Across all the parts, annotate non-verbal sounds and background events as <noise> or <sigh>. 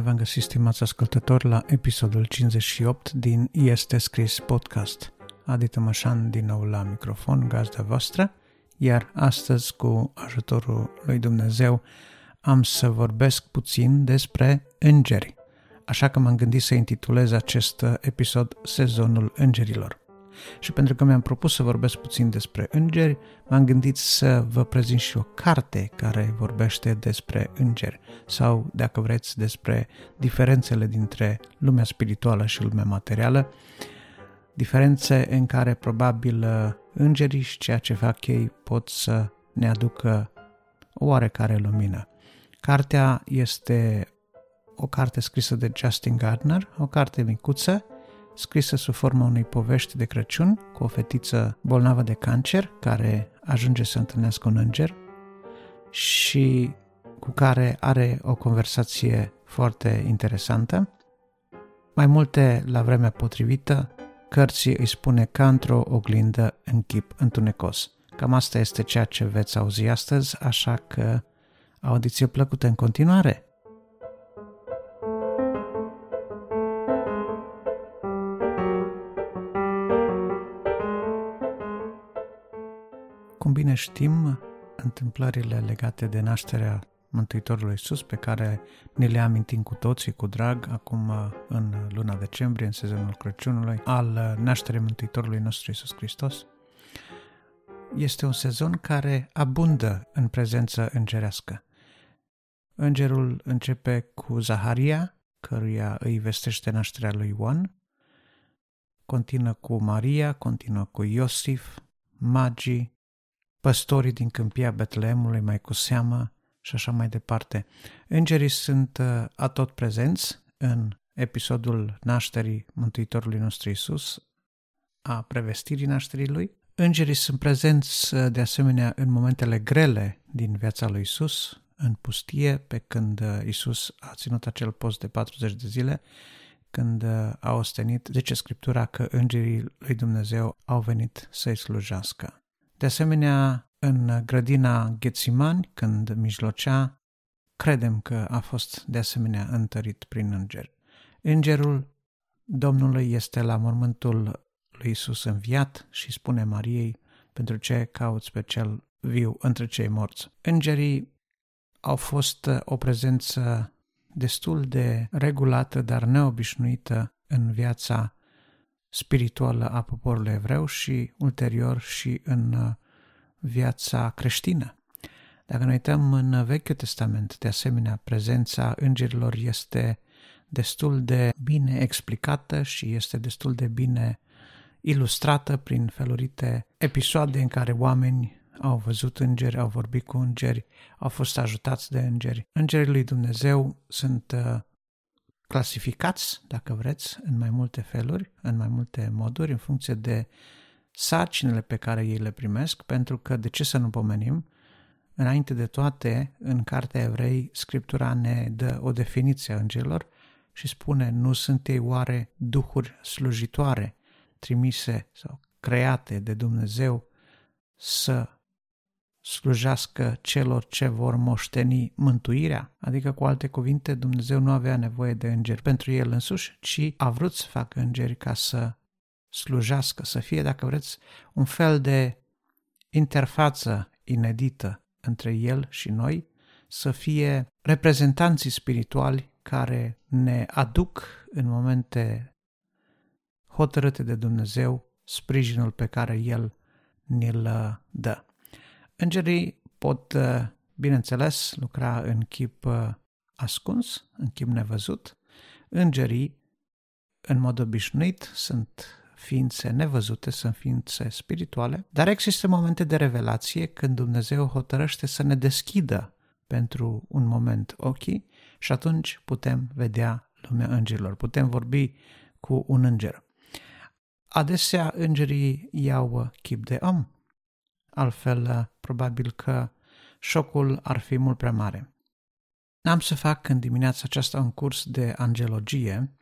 Bine v-am găsit, stimați ascultători, la episodul 58 din Este Scris Podcast. Adi Tămășan din nou la microfon, gazda voastră, iar astăzi, cu ajutorul lui Dumnezeu, am să vorbesc puțin despre îngeri. Așa că m-am gândit să intitulez acest episod Sezonul Îngerilor. Și pentru că mi-am propus să vorbesc puțin despre îngeri, m-am gândit să vă prezint și o carte care vorbește despre îngeri sau, dacă vreți, despre diferențele dintre lumea spirituală și lumea materială, diferențe în care probabil îngerii și ceea ce fac ei pot să ne aducă o oarecare lumină. Cartea este o carte scrisă de Justin Gardner, o carte micuță, scrisă sub forma unei povești de Crăciun cu o fetiță bolnavă de cancer care ajunge să întâlnească un înger și cu care are o conversație foarte interesantă. Mai multe la vremea potrivită, cărții îi spune ca într-o oglindă în chip întunecos. Cam asta este ceea ce veți auzi astăzi, așa că audiție plăcută în continuare! Cum bine știm, întâmplările legate de nașterea Mântuitorului Iisus, pe care ne le amintim cu toții cu drag acum în luna decembrie, în sezonul Crăciunului, al nașterii Mântuitorului nostru Iisus Hristos, este un sezon care abundă în prezență îngerească. Îngerul începe cu Zaharia, căruia îi vestește nașterea lui Ioan, continuă cu Maria, continuă cu Iosif, magii, păstorii din câmpia Betleemului mai cu seamă și așa mai departe. Îngerii sunt uh, atot prezenți în episodul nașterii Mântuitorului nostru Isus, a prevestirii nașterii lui. Îngerii sunt prezenți uh, de asemenea în momentele grele din viața lui Isus, în pustie, pe când uh, Isus a ținut acel post de 40 de zile, când a ostenit, zice Scriptura că îngerii lui Dumnezeu au venit să-i slujească. De asemenea, în grădina Ghețimani, când mijlocea, credem că a fost de asemenea întărit prin înger. Îngerul Domnului este la mormântul lui Isus înviat și spune Mariei, pentru ce cauți pe cel viu între cei morți. Îngerii au fost o prezență destul de regulată, dar neobișnuită în viața spirituală a poporului evreu și ulterior și în uh, viața creștină. Dacă ne uităm în Vechiul Testament, de asemenea, prezența îngerilor este destul de bine explicată și este destul de bine ilustrată prin felurite episoade în care oameni au văzut îngeri, au vorbit cu îngeri, au fost ajutați de îngeri. Îngerii lui Dumnezeu sunt uh, clasificați, dacă vreți, în mai multe feluri, în mai multe moduri, în funcție de sarcinile pe care ei le primesc, pentru că, de ce să nu pomenim, înainte de toate, în Cartea Evrei, Scriptura ne dă o definiție a îngerilor și spune, nu sunt ei oare duhuri slujitoare, trimise sau create de Dumnezeu să slujească celor ce vor moșteni mântuirea, adică cu alte cuvinte Dumnezeu nu avea nevoie de îngeri pentru el însuși, ci a vrut să facă îngeri ca să slujească, să fie, dacă vreți, un fel de interfață inedită între el și noi, să fie reprezentanții spirituali care ne aduc în momente hotărâte de Dumnezeu sprijinul pe care El ne-l dă. Îngerii pot, uh, bineînțeles, lucra în chip uh, ascuns, în chip nevăzut. Îngerii, în mod obișnuit, sunt ființe nevăzute, sunt ființe spirituale, dar există momente de revelație când Dumnezeu hotărăște să ne deschidă pentru un moment ochii și atunci putem vedea lumea îngerilor, putem vorbi cu un înger. Adesea îngerii iau chip de om, altfel probabil că șocul ar fi mult prea mare. Am să fac în dimineața aceasta un curs de angelogie,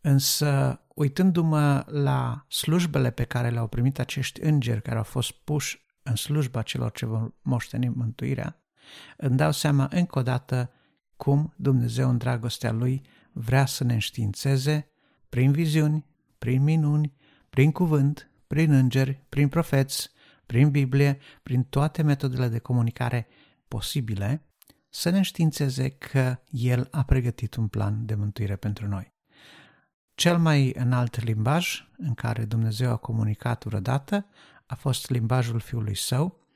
însă uitându-mă la slujbele pe care le-au primit acești îngeri care au fost puși în slujba celor ce vor moșteni mântuirea, îmi dau seama încă o dată cum Dumnezeu în dragostea Lui vrea să ne înștiințeze prin viziuni, prin minuni, prin cuvânt, prin îngeri, prin profeți, prin Biblie, prin toate metodele de comunicare posibile, să ne înștiințeze că El a pregătit un plan de mântuire pentru noi. Cel mai înalt limbaj în care Dumnezeu a comunicat vreodată a fost limbajul Fiului Său,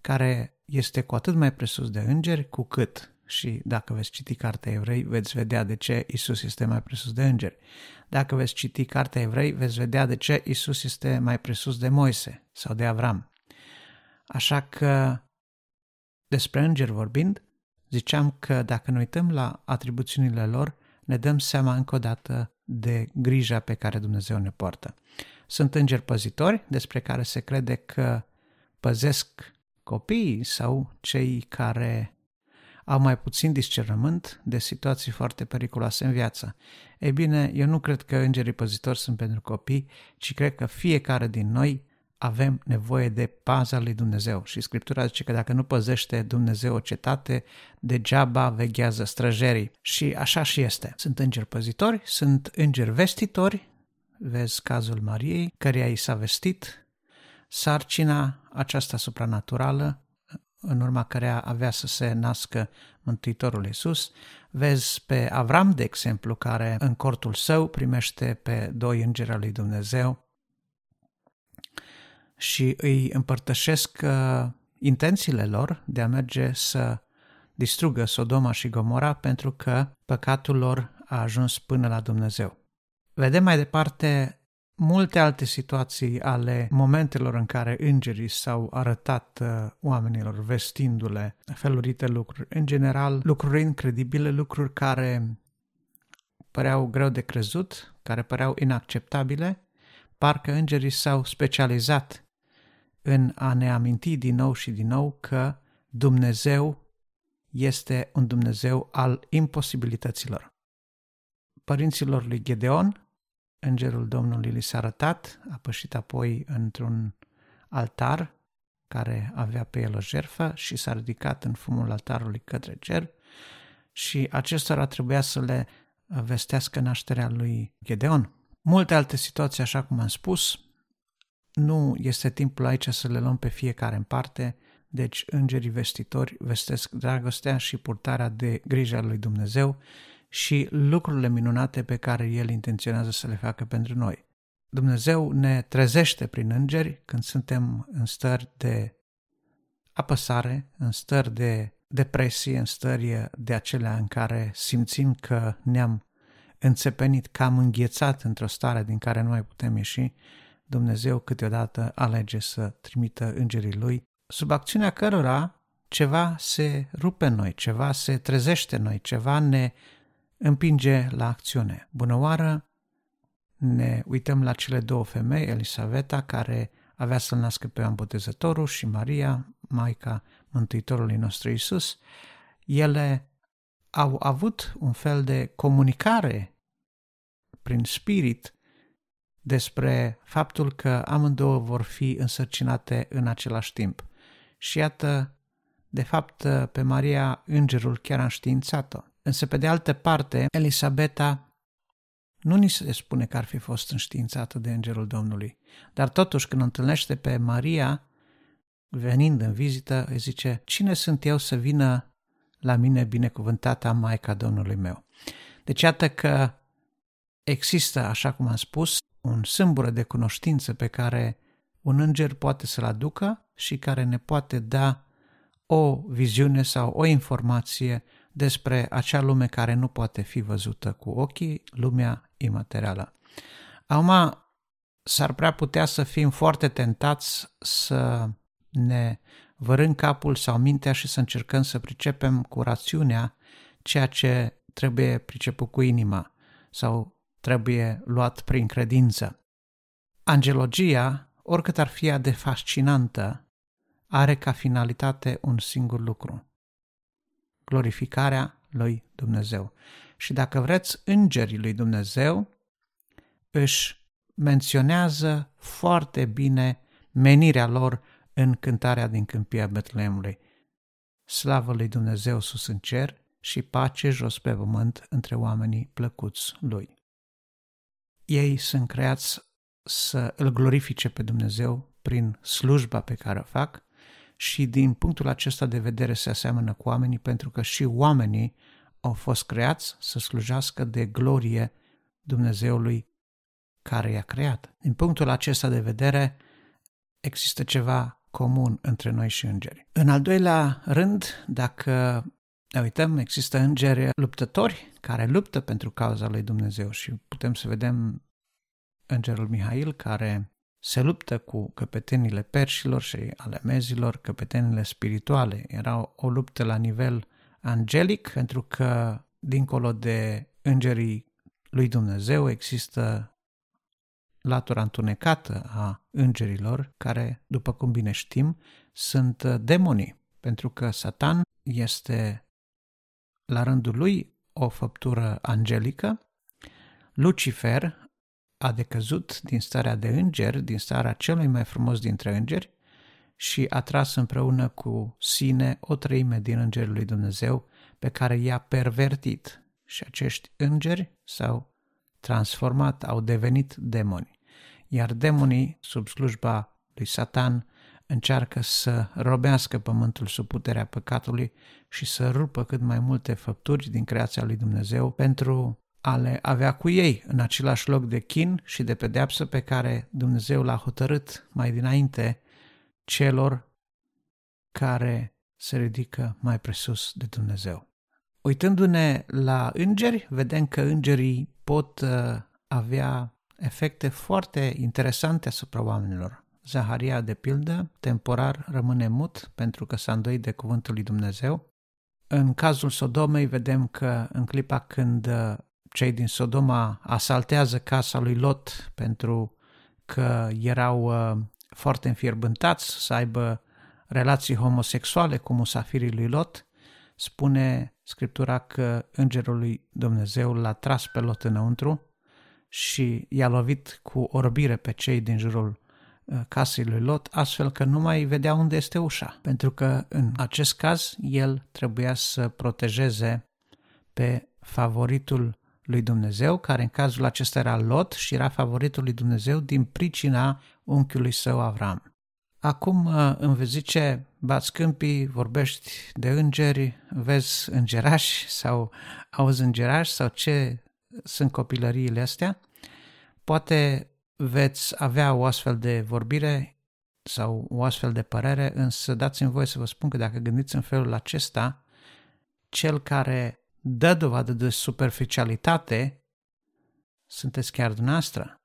care este cu atât mai presus de îngeri, cu cât, și dacă veți citi Cartea Evrei, veți vedea de ce Isus este mai presus de îngeri. Dacă veți citi Cartea Evrei, veți vedea de ce Isus este mai presus de Moise sau de Avram. Așa că, despre îngeri vorbind, ziceam că dacă ne uităm la atribuțiunile lor, ne dăm seama încă o dată de grija pe care Dumnezeu ne poartă. Sunt îngeri păzitori despre care se crede că păzesc copiii sau cei care au mai puțin discernământ de situații foarte periculoase în viață. Ei bine, eu nu cred că îngerii păzitori sunt pentru copii, ci cred că fiecare din noi avem nevoie de paza lui Dumnezeu. Și Scriptura zice că dacă nu păzește Dumnezeu o cetate, degeaba veghează străjerii. Și așa și este. Sunt îngeri păzitori, sunt îngeri vestitori, vezi cazul Mariei, căreia i s-a vestit sarcina aceasta supranaturală, în urma căreia avea să se nască Mântuitorul Iisus. Vezi pe Avram, de exemplu, care în cortul său primește pe doi îngeri al lui Dumnezeu și îi împărtășesc uh, intențiile lor de a merge să distrugă Sodoma și Gomora pentru că păcatul lor a ajuns până la Dumnezeu. Vedem mai departe multe alte situații ale momentelor în care îngerii s-au arătat uh, oamenilor vestindu-le felurite lucruri. În general, lucruri incredibile, lucruri care păreau greu de crezut, care păreau inacceptabile, parcă îngerii s-au specializat în a ne aminti din nou și din nou că Dumnezeu este un Dumnezeu al imposibilităților. Părinților lui Gedeon, îngerul Domnului li s-a arătat, a pășit apoi într-un altar care avea pe el o jerfă și s-a ridicat în fumul altarului către cer și acestora trebuia să le vestească nașterea lui Gedeon. Multe alte situații, așa cum am spus, nu este timpul aici să le luăm pe fiecare în parte, deci îngerii vestitori vestesc dragostea și purtarea de grijă lui Dumnezeu și lucrurile minunate pe care El intenționează să le facă pentru noi. Dumnezeu ne trezește prin îngeri când suntem în stări de apăsare, în stări de depresie, în stări de acelea în care simțim că ne-am înțepenit, că am înghețat într-o stare din care nu mai putem ieși Dumnezeu câteodată alege să trimită îngerii lui, sub acțiunea cărora ceva se rupe în noi, ceva se trezește în noi, ceva ne împinge la acțiune. Bună oară, ne uităm la cele două femei, Elisaveta, care avea să-L nască pe Ioan Botezătorul și Maria, Maica Mântuitorului nostru Isus. Ele au avut un fel de comunicare prin spirit despre faptul că amândouă vor fi însărcinate în același timp. Și iată, de fapt, pe Maria îngerul chiar a înștiințat-o. Însă, pe de altă parte, Elisabeta nu ni se spune că ar fi fost înștiințată de îngerul Domnului, dar totuși când întâlnește pe Maria, venind în vizită, îi zice, cine sunt eu să vină la mine binecuvântata Maica Domnului meu? Deci iată că există, așa cum am spus, un sâmbură de cunoștință pe care un înger poate să-l aducă și care ne poate da o viziune sau o informație despre acea lume care nu poate fi văzută cu ochii, lumea imaterială. Acum, s-ar prea putea să fim foarte tentați să ne vărâm capul sau mintea și să încercăm să pricepem cu rațiunea ceea ce trebuie priceput cu inima sau trebuie luat prin credință. Angelogia, oricât ar fi de fascinantă, are ca finalitate un singur lucru. Glorificarea lui Dumnezeu. Și dacă vreți, îngerii lui Dumnezeu își menționează foarte bine menirea lor în cântarea din câmpia Betleemului. Slavă lui Dumnezeu sus în cer și pace jos pe pământ între oamenii plăcuți lui. Ei sunt creați să îl glorifice pe Dumnezeu prin slujba pe care o fac și din punctul acesta de vedere se aseamănă cu oamenii pentru că și oamenii au fost creați să slujească de glorie Dumnezeului care i-a creat. Din punctul acesta de vedere există ceva comun între noi și îngeri. În al doilea rând, dacă ne uităm, există îngeri luptători care luptă pentru cauza lui Dumnezeu și putem să vedem îngerul Mihail care se luptă cu căpetenile perșilor și ale mezilor, căpetenile spirituale. Era o luptă la nivel angelic, pentru că dincolo de îngerii lui Dumnezeu există latura întunecată a îngerilor, care, după cum bine știm, sunt demonii, pentru că Satan este la rândul lui o făptură angelică, Lucifer a decăzut din starea de înger, din starea celui mai frumos dintre îngeri și a tras împreună cu sine o treime din îngerii lui Dumnezeu pe care i-a pervertit și acești îngeri s-au transformat, au devenit demoni. Iar demonii, sub slujba lui Satan, încearcă să robească pământul sub puterea păcatului și să rupă cât mai multe făpturi din creația lui Dumnezeu pentru a le avea cu ei în același loc de chin și de pedeapsă pe care Dumnezeu l-a hotărât mai dinainte celor care se ridică mai presus de Dumnezeu. Uitându-ne la îngeri, vedem că îngerii pot uh, avea efecte foarte interesante asupra oamenilor. Zaharia, de pildă, temporar rămâne mut pentru că s-a îndoit de cuvântul lui Dumnezeu. În cazul Sodomei vedem că în clipa când uh, cei din Sodoma asaltează casa lui Lot pentru că erau uh, foarte înfierbântați să aibă relații homosexuale cu musafirii lui Lot, spune Scriptura că îngerul lui Dumnezeu l-a tras pe Lot înăuntru și i-a lovit cu orbire pe cei din jurul uh, casei lui Lot, astfel că nu mai vedea unde este ușa, pentru că în acest caz el trebuia să protejeze pe favoritul lui Dumnezeu, care în cazul acesta era Lot și era favoritul lui Dumnezeu din pricina unchiului său Avram. Acum uh, îmi vezi zice, bați câmpii, vorbești de îngeri, vezi îngerași sau auzi îngerași sau ce sunt copilăriile astea. Poate veți avea o astfel de vorbire sau o astfel de părere, însă dați-mi voie să vă spun că dacă gândiți în felul acesta, cel care dă dovadă de superficialitate, sunteți chiar dumneavoastră.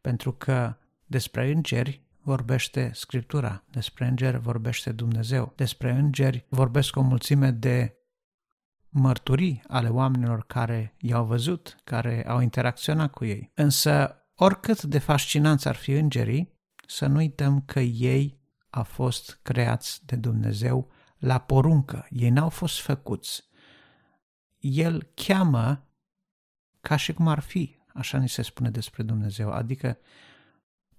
Pentru că despre îngeri vorbește Scriptura, despre îngeri vorbește Dumnezeu, despre îngeri vorbesc o mulțime de mărturii ale oamenilor care i-au văzut, care au interacționat cu ei. Însă, oricât de fascinanți ar fi îngerii, să nu uităm că ei au fost creați de Dumnezeu la poruncă. Ei n-au fost făcuți el cheamă ca și cum ar fi, așa ni se spune despre Dumnezeu, adică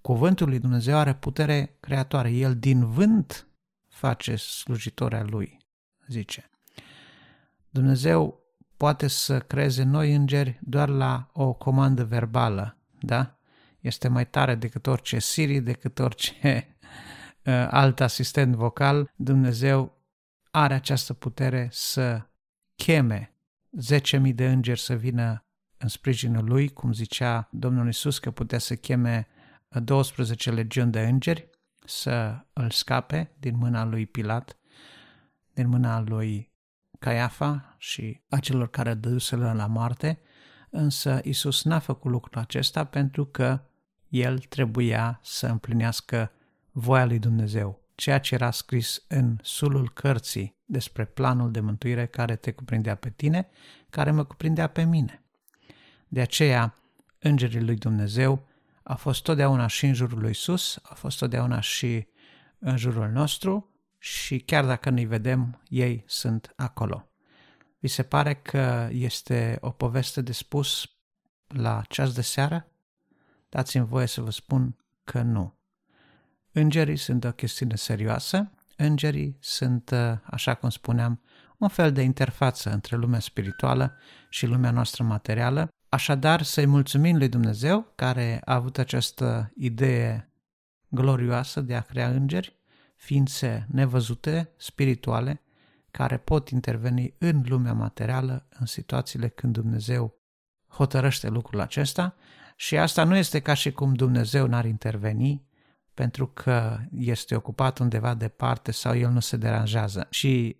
cuvântul lui Dumnezeu are putere creatoare, el din vânt face slujitoarea lui, zice. Dumnezeu poate să creeze noi îngeri doar la o comandă verbală, da? Este mai tare decât orice Siri, decât orice <laughs> uh, alt asistent vocal. Dumnezeu are această putere să cheme 10.000 de îngeri să vină în sprijinul lui, cum zicea Domnul Isus că putea să cheme 12 legiuni de îngeri să îl scape din mâna lui Pilat, din mâna lui Caiafa și a celor care dăduseră la moarte, însă Isus n-a făcut lucrul acesta pentru că el trebuia să împlinească voia lui Dumnezeu ceea ce era scris în sulul cărții despre planul de mântuire care te cuprindea pe tine, care mă cuprindea pe mine. De aceea, îngerii lui Dumnezeu a fost totdeauna și în jurul lui Sus, a fost totdeauna și în jurul nostru și chiar dacă nu-i vedem, ei sunt acolo. Vi se pare că este o poveste de spus la ceas de seară? Dați-mi voie să vă spun că nu. Îngerii sunt o chestiune serioasă, îngerii sunt, uh, așa cum spuneam, un fel de interfață între lumea spirituală și lumea noastră materială. Așadar, să-i mulțumim lui Dumnezeu care a avut această idee glorioasă de a crea îngeri, ființe nevăzute, spirituale, care pot interveni în lumea materială în situațiile când Dumnezeu hotărăște lucrul acesta și asta nu este ca și cum Dumnezeu n-ar interveni pentru că este ocupat undeva departe sau el nu se deranjează. Și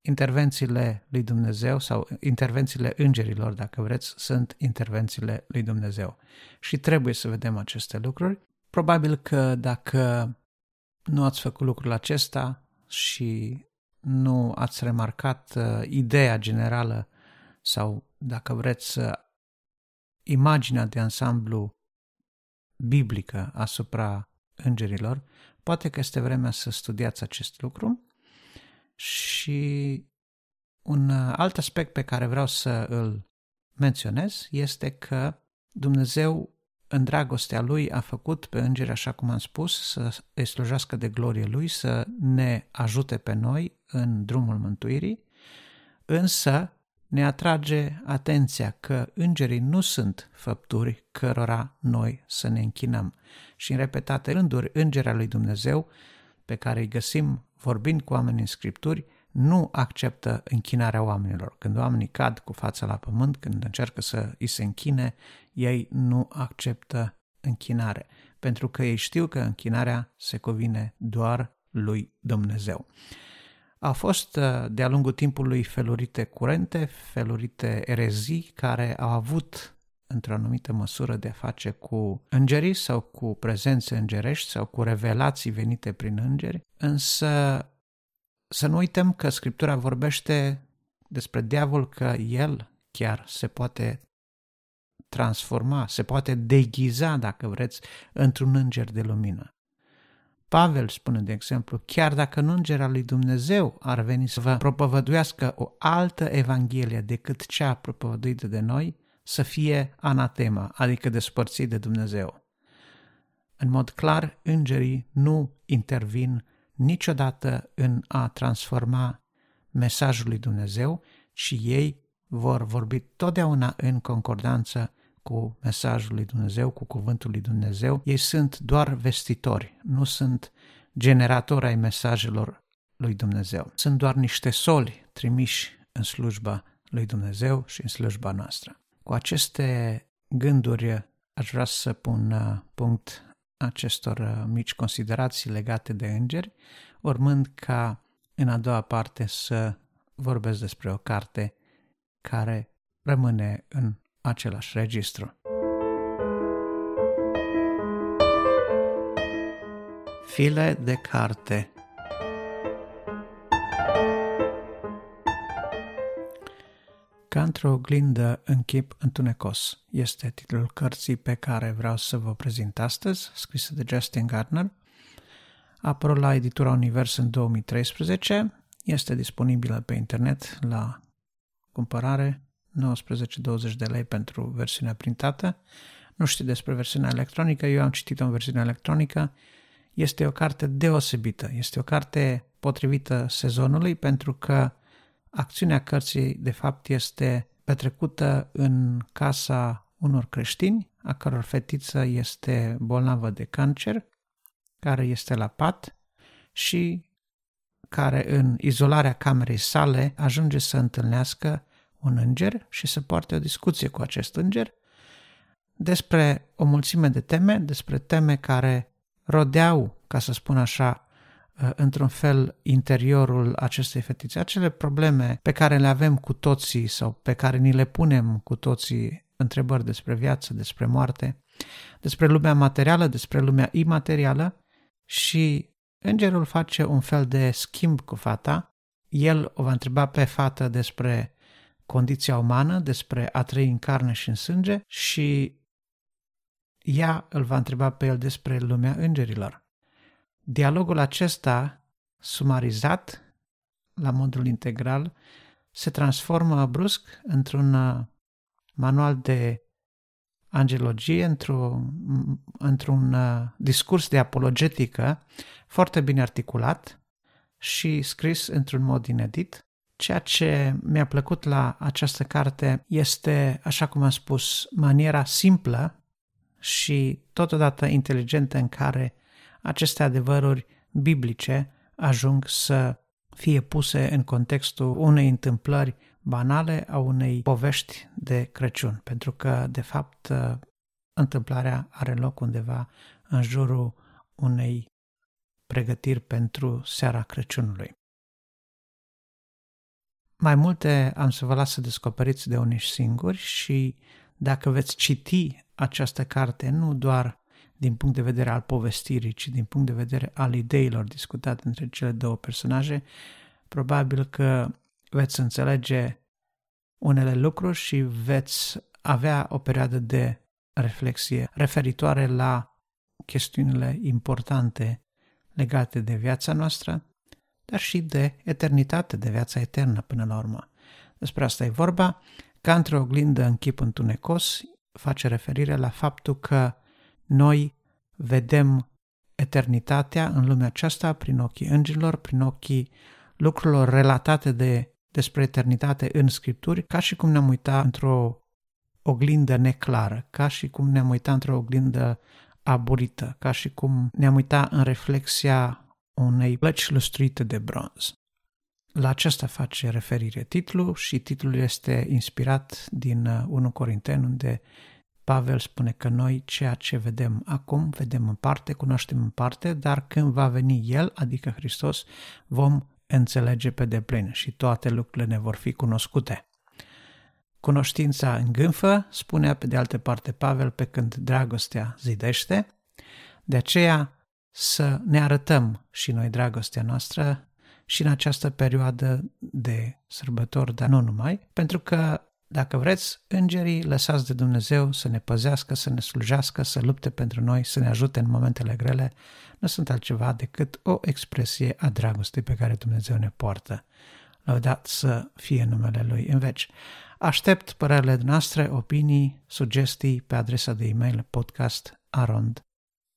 intervențiile lui Dumnezeu sau intervențiile îngerilor, dacă vreți, sunt intervențiile lui Dumnezeu. Și trebuie să vedem aceste lucruri. Probabil că dacă nu ați făcut lucrul acesta și nu ați remarcat uh, ideea generală sau, dacă vreți, uh, imaginea de ansamblu biblică asupra îngerilor, poate că este vremea să studiați acest lucru. Și un uh, alt aspect pe care vreau să îl menționez este că Dumnezeu în dragostea Lui a făcut pe îngeri, așa cum am spus, să îi slujească de glorie Lui, să ne ajute pe noi în drumul mântuirii, însă ne atrage atenția că îngerii nu sunt făpturi cărora noi să ne închinăm. Și în repetate rânduri, îngerea lui Dumnezeu, pe care îi găsim vorbind cu oamenii în Scripturi, nu acceptă închinarea oamenilor. Când oamenii cad cu fața la pământ, când încearcă să îi se închine, ei nu acceptă închinare, pentru că ei știu că închinarea se cuvine doar lui Dumnezeu. Au fost uh, de-a lungul timpului felurite curente, felurite erezii care au avut într-o anumită măsură de a face cu îngerii sau cu prezențe îngerești sau cu revelații venite prin îngeri, însă să nu uităm că Scriptura vorbește despre diavol că el chiar se poate transforma, se poate deghiza, dacă vreți, într-un înger de lumină. Pavel spune, de exemplu, chiar dacă nu îngera lui Dumnezeu ar veni să vă propovăduiască o altă evanghelie decât cea propovăduită de noi, să fie anatema, adică despărțit de Dumnezeu. În mod clar, îngerii nu intervin niciodată în a transforma mesajul lui Dumnezeu, ci ei vor vorbi totdeauna în concordanță cu mesajul lui Dumnezeu, cu cuvântul lui Dumnezeu. Ei sunt doar vestitori, nu sunt generatori ai mesajelor lui Dumnezeu. Sunt doar niște soli trimiși în slujba lui Dumnezeu și în slujba noastră. Cu aceste gânduri aș vrea să pun uh, punct acestor uh, mici considerații legate de îngeri, urmând ca în a doua parte să vorbesc despre o carte care rămâne în același registru. File de carte Ca într-o oglindă în chip întunecos este titlul cărții pe care vreau să vă prezint astăzi, scrisă de Justin Gardner. Apărut la editura Univers în 2013, este disponibilă pe internet la cumpărare 19-20 de lei pentru versiunea printată. Nu știu despre versiunea electronică, eu am citit-o în versiunea electronică. Este o carte deosebită, este o carte potrivită sezonului pentru că acțiunea cărții de fapt este petrecută în casa unor creștini, a căror fetiță este bolnavă de cancer, care este la pat și care în izolarea camerei sale ajunge să întâlnească un înger și să poarte o discuție cu acest înger despre o mulțime de teme, despre teme care rodeau, ca să spun așa, uh, într-un fel interiorul acestei fetițe, acele probleme pe care le avem cu toții sau pe care ni le punem cu toții întrebări despre viață, despre moarte, despre lumea materială, despre lumea imaterială și îngerul face un fel de schimb cu fata. El o va întreba pe fată despre condiția umană, despre a trăi în carne și în sânge și ea îl va întreba pe el despre lumea îngerilor. Dialogul acesta, sumarizat la modul integral, se transformă brusc într-un uh, manual de angelogie, într-un, într-un uh, discurs de apologetică foarte bine articulat și scris într-un mod inedit, Ceea ce mi-a plăcut la această carte este, așa cum am spus, maniera simplă și totodată inteligentă în care aceste adevăruri biblice ajung să fie puse în contextul unei întâmplări banale a unei povești de Crăciun, pentru că, de fapt, întâmplarea are loc undeva în jurul unei pregătiri pentru seara Crăciunului. Mai multe am să vă las să descoperiți de unii singuri și dacă veți citi această carte nu doar din punct de vedere al povestirii, ci din punct de vedere al ideilor discutate între cele două personaje, probabil că veți înțelege unele lucruri și veți avea o perioadă de reflexie referitoare la chestiunile importante legate de viața noastră, dar și de eternitate, de viața eternă până la urmă. Despre asta e vorba. Ca într-o oglindă în chip întunecos, face referire la faptul că noi vedem eternitatea în lumea aceasta prin ochii îngerilor, prin ochii lucrurilor relatate de, despre eternitate în Scripturi, ca și cum ne-am uitat într-o oglindă neclară, ca și cum ne-am uitat într-o oglindă aburită, ca și cum ne-am uitat în reflexia unei plăci lustruite de bronz. La aceasta face referire titlul și titlul este inspirat din 1 uh, Corinteni, unde Pavel spune că noi ceea ce vedem acum, vedem în parte, cunoaștem în parte, dar când va veni El, adică Hristos, vom înțelege pe deplin și toate lucrurile ne vor fi cunoscute. Cunoștința îngânfă, spunea pe de altă parte Pavel, pe când dragostea zidește, de aceea să ne arătăm și noi dragostea noastră și în această perioadă de sărbători, dar nu numai, pentru că dacă vreți, îngerii lăsați de Dumnezeu să ne păzească, să ne slujească, să lupte pentru noi, să ne ajute în momentele grele, nu sunt altceva decât o expresie a dragostei pe care Dumnezeu ne poartă. Lăudat să fie numele Lui în veci. Aștept părerile noastre, opinii, sugestii pe adresa de e-mail podcast arond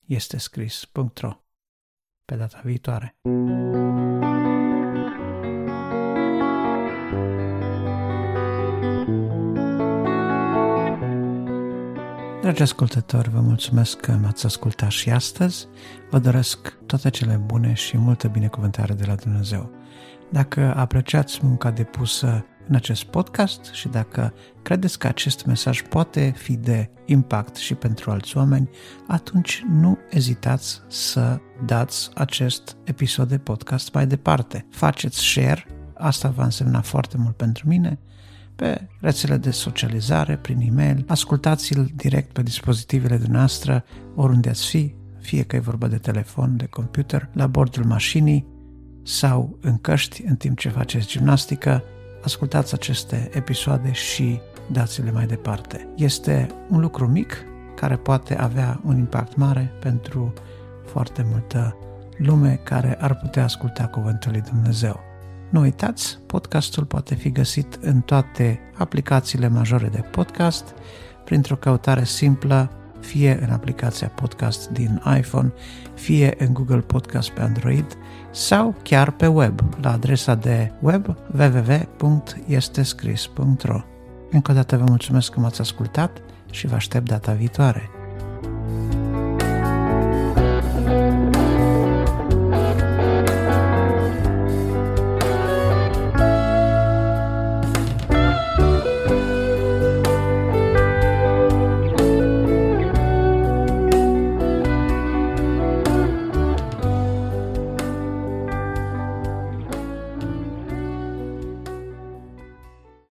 este scris.ro. Pe data viitoare! Dragi ascultători, vă mulțumesc că m-ați ascultat și astăzi. Vă doresc toate cele bune și multă binecuvântare de la Dumnezeu. Dacă apreciați munca depusă în acest podcast și dacă credeți că acest mesaj poate fi de impact și pentru alți oameni, atunci nu ezitați să dați acest episod de podcast mai departe. Faceți share, asta va însemna foarte mult pentru mine, pe rețele de socializare, prin e-mail, ascultați-l direct pe dispozitivele noastre, oriunde ați fi, fie că e vorba de telefon, de computer, la bordul mașinii sau în căști în timp ce faceți gimnastică, ascultați aceste episoade și dați-le mai departe. Este un lucru mic care poate avea un impact mare pentru foarte multă lume care ar putea asculta Cuvântul lui Dumnezeu. Nu uitați, podcastul poate fi găsit în toate aplicațiile majore de podcast, printr-o căutare simplă, fie în aplicația podcast din iPhone, fie în Google Podcast pe Android sau chiar pe web, la adresa de web www.estescris.ro. Încă o dată vă mulțumesc că m-ați ascultat și vă aștept data viitoare.